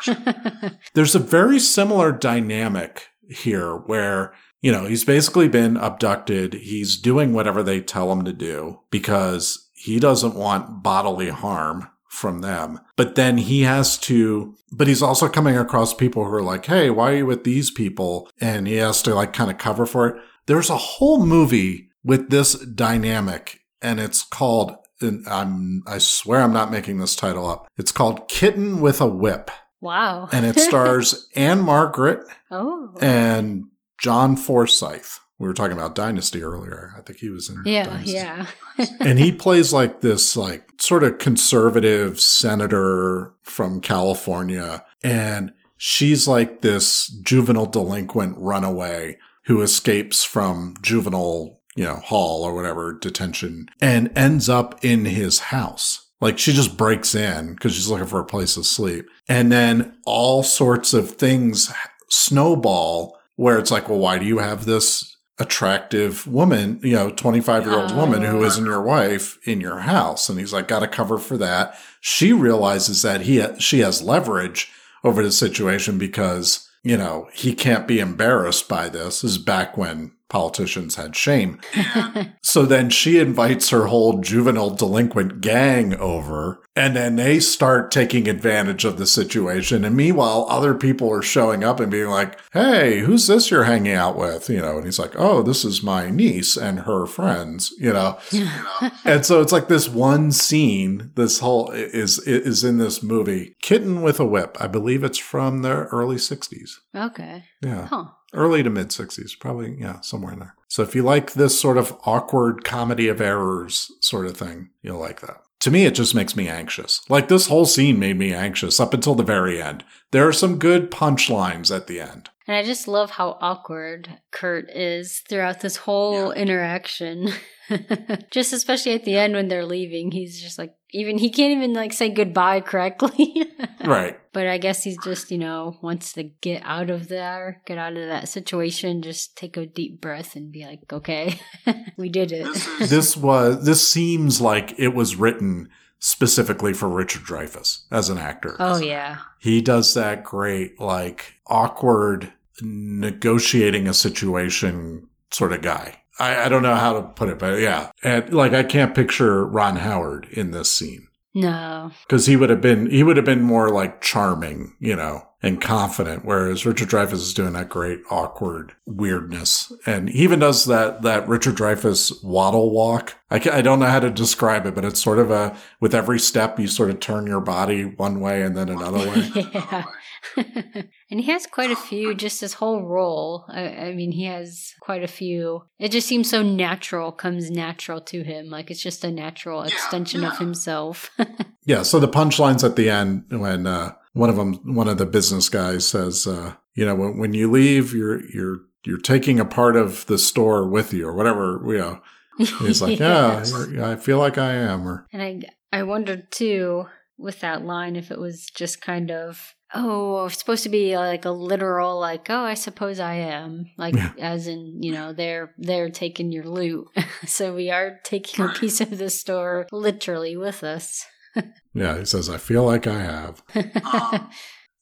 There's a very similar dynamic here where, you know, he's basically been abducted. He's doing whatever they tell him to do because he doesn't want bodily harm from them. But then he has to, but he's also coming across people who are like, Hey, why are you with these people? And he has to like kind of cover for it. There's a whole movie with this dynamic and it's called, and I'm, I swear I'm not making this title up. It's called Kitten with a Whip. wow. And it stars Ann-Margret oh. and John Forsythe. We were talking about Dynasty earlier. I think he was in yeah, Dynasty. yeah. and he plays like this like sort of conservative senator from California and she's like this juvenile delinquent runaway who escapes from juvenile, you know, hall or whatever detention and ends up in his house. Like she just breaks in because she's looking for a place to sleep. And then all sorts of things snowball where it's like, well, why do you have this attractive woman, you know, 25 year old woman who isn't your wife in your house? And he's like, got to cover for that. She realizes that he, she has leverage over the situation because, you know, he can't be embarrassed by this. This is back when politicians had shame. so then she invites her whole juvenile delinquent gang over and then they start taking advantage of the situation. And meanwhile, other people are showing up and being like, Hey, who's this you're hanging out with? You know, and he's like, Oh, this is my niece and her friends, you know? and so it's like this one scene, this whole is, is in this movie, Kitten with a Whip. I believe it's from the early sixties. okay. Yeah Huh. Early to mid 60s probably yeah somewhere in there. So if you like this sort of awkward comedy of errors sort of thing you'll like that. To me it just makes me anxious. Like this whole scene made me anxious up until the very end. There are some good punchlines at the end. And I just love how awkward Kurt is throughout this whole interaction. just especially at the end when they're leaving, he's just like even he can't even like say goodbye correctly. right But I guess he's just, you know, wants to get out of there, get out of that situation, just take a deep breath and be like, okay, we did it. This is this was this seems like it was written specifically for richard dreyfuss as an actor Oh, yeah. he does that great like awkward negotiating a situation sort of guy I, I don't know how to put it but yeah. And like i can't picture ron howard in this scene. No. because he would have been he would have been more like charming you know and confident whereas richard dreyfuss is doing that great awkward weirdness. And he even does that that richard dreyfuss waddle walk. I, ca- I don't know how to describe it but it's sort of a with every step you sort of turn your body one way and then another way. Yeah. and he has quite a few, just his whole role. I, I mean, he has quite a few. It just seems so natural, comes natural to him. Like it's just a natural Yeah, extension of himself. Yeah. So the punchlines at the end when uh, one of them, one of the business guys says, uh, you know, when, when you leave, you're you're you're taking a part of the store with you, or whatever. You know, he's like, yeah, Yes. you're- I feel like I am, or And I I wondered too with that line if it was just kind of oh it's supposed to be like a literal like oh I suppose I am like Yeah. as in you know they're they're taking your loot so we are taking a piece of the store literally with us. yeah, he says, I feel like I have.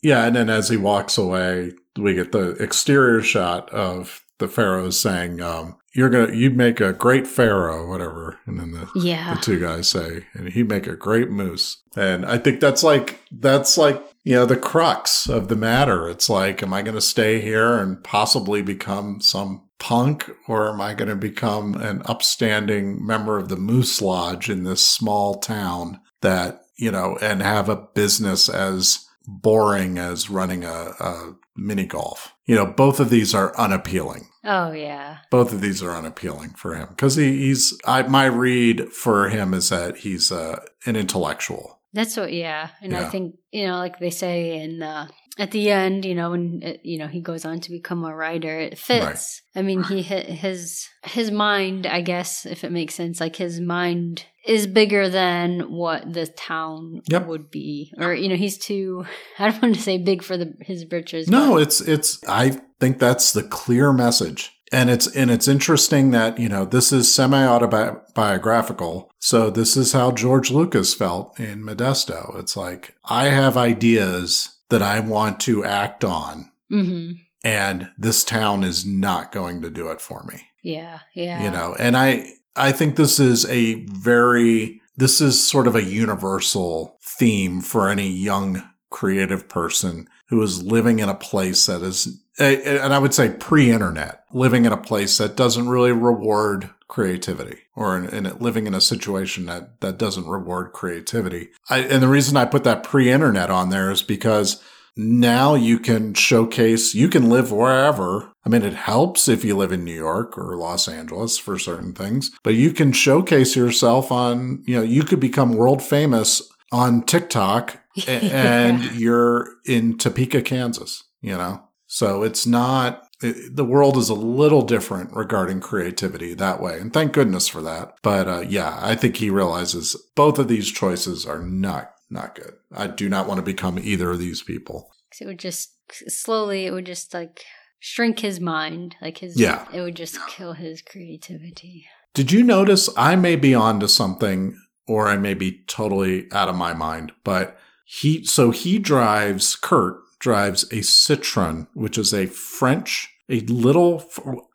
Yeah, and then as he walks away, we get the exterior shot of the pharaohs saying, um, "You're gonna, you'd make a great pharaoh, whatever." And then the yeah. the two guys say, and he make a great moose. And I think that's like that's like you know the crux of the matter. It's like, am I going to stay here and possibly become some punk, or am I going to become an upstanding member of the Moose Lodge in this small town that you know, and have a business as boring as running a, a mini golf? You know, both of these are unappealing Oh yeah. both of these are unappealing for him because he, he's I, my read for him is that he's uh, an intellectual That's what, yeah. And I think, you know, like they say in uh, at the end, you know, when it, you know he goes on to become a writer, it fits. I mean, he hit his his mind, I guess, if it makes sense. Like his mind is bigger than what the town Yep. would be, or you know, he's too. I don't want to say big for the his britches. No, but- it's it's I think that's the clear message. And it's and it's interesting that, you know, this is semi-autobiographical. So this is how George Lucas felt in Modesto. It's like I have ideas that I want to act on Mhm. and this town is not going to do it for me. yeah, yeah, you know and i i think this is a very this is sort of a universal theme for any young creative person who is living in a place that is and i would say pre-internet living in a place that doesn't really reward creativity or in, in living in a situation that that doesn't reward creativity. I, and the reason i put that pre-internet on there is because now you can showcase you can live wherever. I mean it helps if you live in new york or los angeles for certain things but you can showcase yourself on you know you could become world famous on tiktok and you're in topeka kansas you know? So it's not it, the world is a little different regarding creativity that way and thank goodness for that but uh, yeah i think he realizes both of these choices are not not good i do not want to become either of these people it would just slowly, it would just like shrink his mind, like his. Yeah. it would just kill his creativity. Did you notice I may be onto something or I may be totally out of my mind, but he, so he drives, Kurt drives a Citroen, which is a French, a little,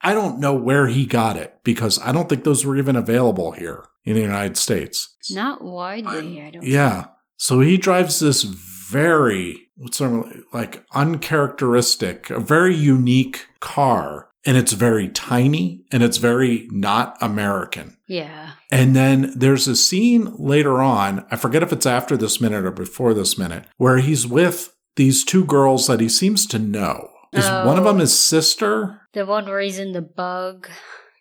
I don't know where he got it because I don't think those were even available here in the United States. Not widely, I don't. Yeah. So he drives this very, what's the- like uncharacteristic, a very unique car. And it's very tiny and it's very not American. Yeah. And then there's a scene later on, I forget if it's after this minute or before this minute, where he's with these two girls that he seems to know. Is one of Oh. them his sister? The one where he's in the bug,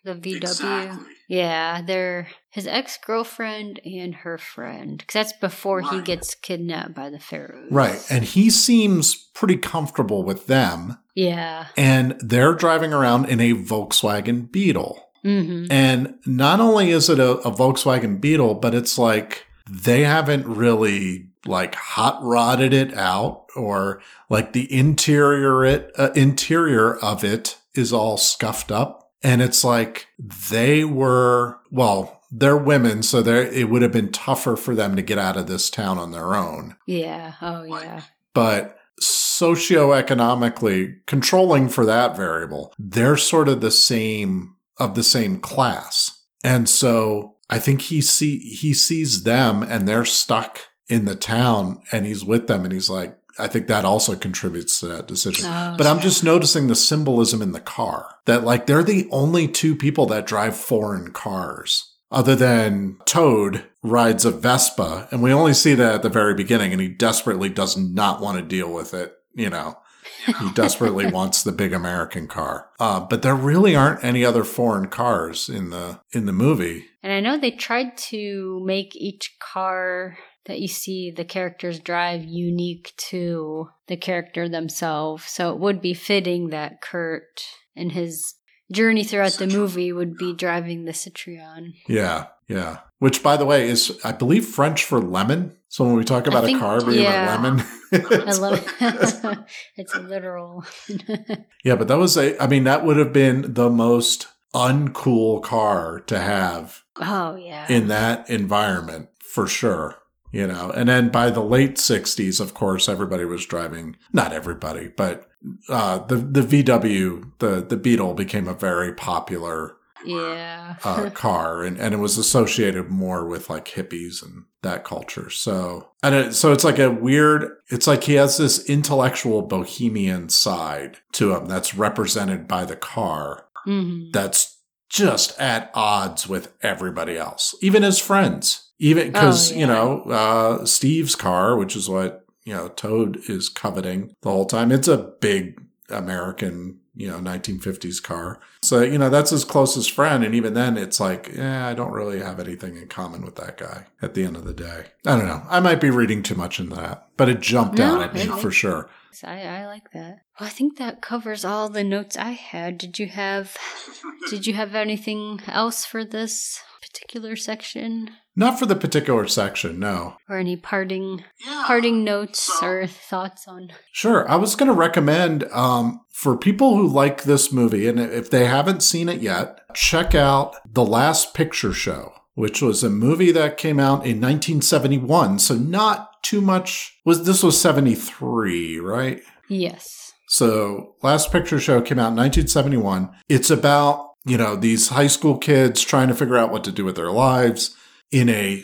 the VW. Exactly. Yeah, they're his ex girlfriend and her friend. Because that's before he gets kidnapped by the pharaohs. Right. And he seems pretty comfortable with them. Yeah. And they're driving around in a Volkswagen Beetle. hmm And not only is it a, a Volkswagen Beetle, but it's like they haven't really like hot rodded it out or like the interior it uh, interior of it is all scuffed up and it's like they were well they're women so they it would have been tougher for them to get out of this town on their own Yeah. Oh, yeah. but socioeconomically controlling for that variable, they're sort of the same of the same class. And so I think he see he sees them and they're stuck in the town and he's with them and he's like, I think that also contributes to that decision. Oh, But I'm just noticing the symbolism in the car that like they're the only two people that drive foreign cars. Other than Toad rides a Vespa, and we only see that at the very beginning, and he desperately does not want to deal with it. You know, he desperately wants the big American car. Uh, but there really aren't any other foreign cars in the in the movie. And I know they tried to make each car that you see the characters drive unique to the character themselves. So it would be fitting that Kurt and his journey throughout the movie would be driving the Citroen. Yeah, yeah. Which, by the way, is I believe French for lemon. So when we talk about a think- car being yeah. a lemon, I love it. it's literal. Yeah, but that was a, I mean, that would have been the most uncool car to have oh yeah. in that environment for sure. You know, and then by the late 60s, of course, everybody was driving, not everybody, but uh, the, the VW, the, the Beetle became a very popular yeah. uh, car and, and it was associated more with like hippies and that culture. So, and it, so it's like a weird, it's like he has this intellectual bohemian side to him that's represented by the car Mhm. that's just at odds with everybody else, even his friends. Even because, Oh, you know, uh, Steve's car, which is what, you know, Toad is coveting the whole time, it's a big American you know, 1950s car. So, you know, that's his closest friend. And even then, it's like, yeah, I don't really have anything in common with that guy at the end of the day. I don't know. I might be reading too much into that, but it jumped No, out at me for sure. I, I like that. Well, I think that covers all the notes I had. Did you have did you have anything else for this particular section? Not for the particular section, no. Or any parting Yeah. parting notes So- or thoughts on Sure. I was going to recommend um, for people who like this movie, and if they haven't seen it yet, check out The Last Picture Show, which was a movie that came out in 1971. So not too much. Was this was 73, right? Yes. So, Last Picture Show came out in 1971. It's about, you know, these high school kids trying to figure out what to do with their lives in a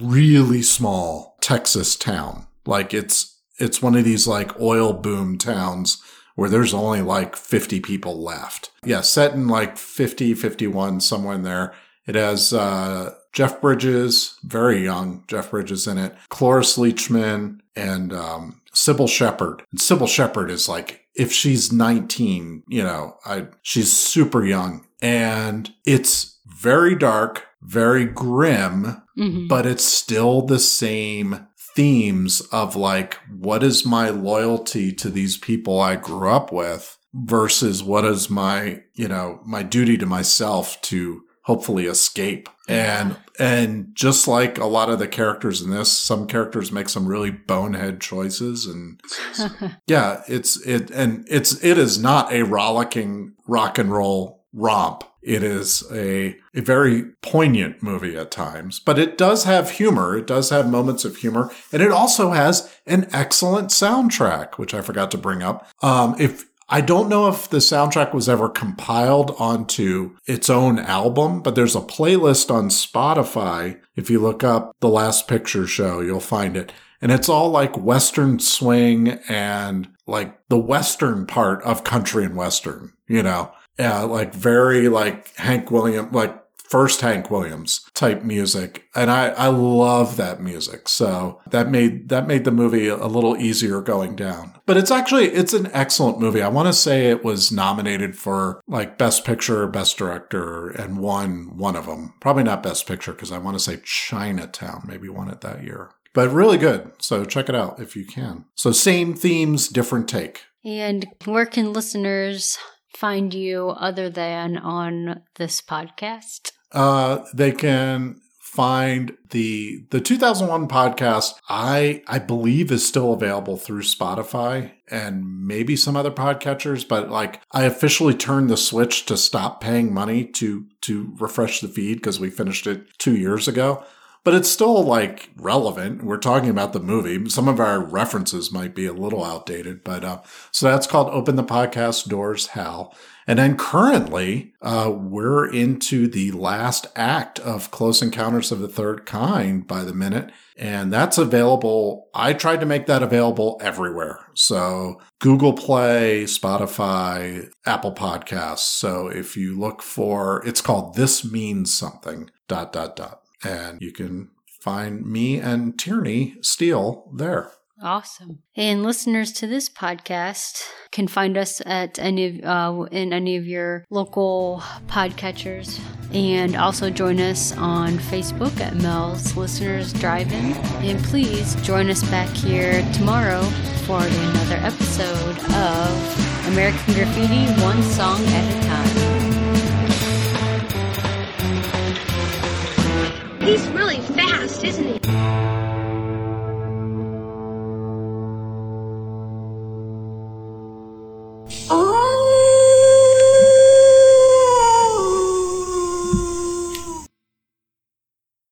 really small Texas town. Like it's it's one of these like oil boom towns where there's only like 50 people left. Yeah, set in like 50, 51 somewhere in there. It has uh Jeff Bridges, very young Jeff Bridges in it, Cloris Leachman, and um, Cybill Shepherd. And Cybill Shepherd is like, if she's 19, you know, I, she's super young. And it's very dark, very grim, hmm but it's still the same themes of like, what is my loyalty to these people I grew up with versus what is my, you know, my duty to myself to hopefully escape. And, and just like a lot of the characters in this, some characters make some really bonehead choices and yeah, it's it and it's it is not a rollicking rock and roll romp. It is a a very poignant movie at times, but it does have humor. It does have moments of humor, and it also has an excellent soundtrack, which I forgot to bring up. Um, if I don't know if the soundtrack was ever compiled onto its own album, but there's a playlist on Spotify. If you look up The Last Picture Show, you'll find it. And it's all like Western swing and like the Western part of country and Western, you know, yeah, like very like Hank Williams, like first Hank Williams type music. And I, I love that music. So that made, that made the movie a little easier going down. But it's actually, it's an excellent movie. I want to say it was nominated for like best picture, best director and won one of them. Probably not best picture because I want to say Chinatown maybe won it that year. But really good. So check it out if you can. So same themes, different take. And where can listeners find you other than on this podcast? Uh, they can find the the 2001 podcast i i believe is still available through spotify and maybe some other podcatchers but like i officially turned the switch to stop paying money to to refresh the feed because we finished it two years ago but it's still like relevant. We're talking about the movie. Some of our references might be a little outdated, but uh, so that's called Open the Podcast Doors Hal. And then currently, uh, we're into the last act of Close Encounters of the Third Kind by the minute. And that's available. I tried to make that available everywhere. So Google Play, Spotify, Apple Podcasts. So if you look for, it's called This Means Something, dot, dot, dot and you can find me and Tierney Steele there. Awesome. And listeners to this podcast can find us at any of, uh, in any of your local podcatchers, and also join us on Facebook at Mel's Listeners Drive-In. And please join us back here tomorrow for another episode of American Graffiti, one song at a time. He's really fast, isn't he?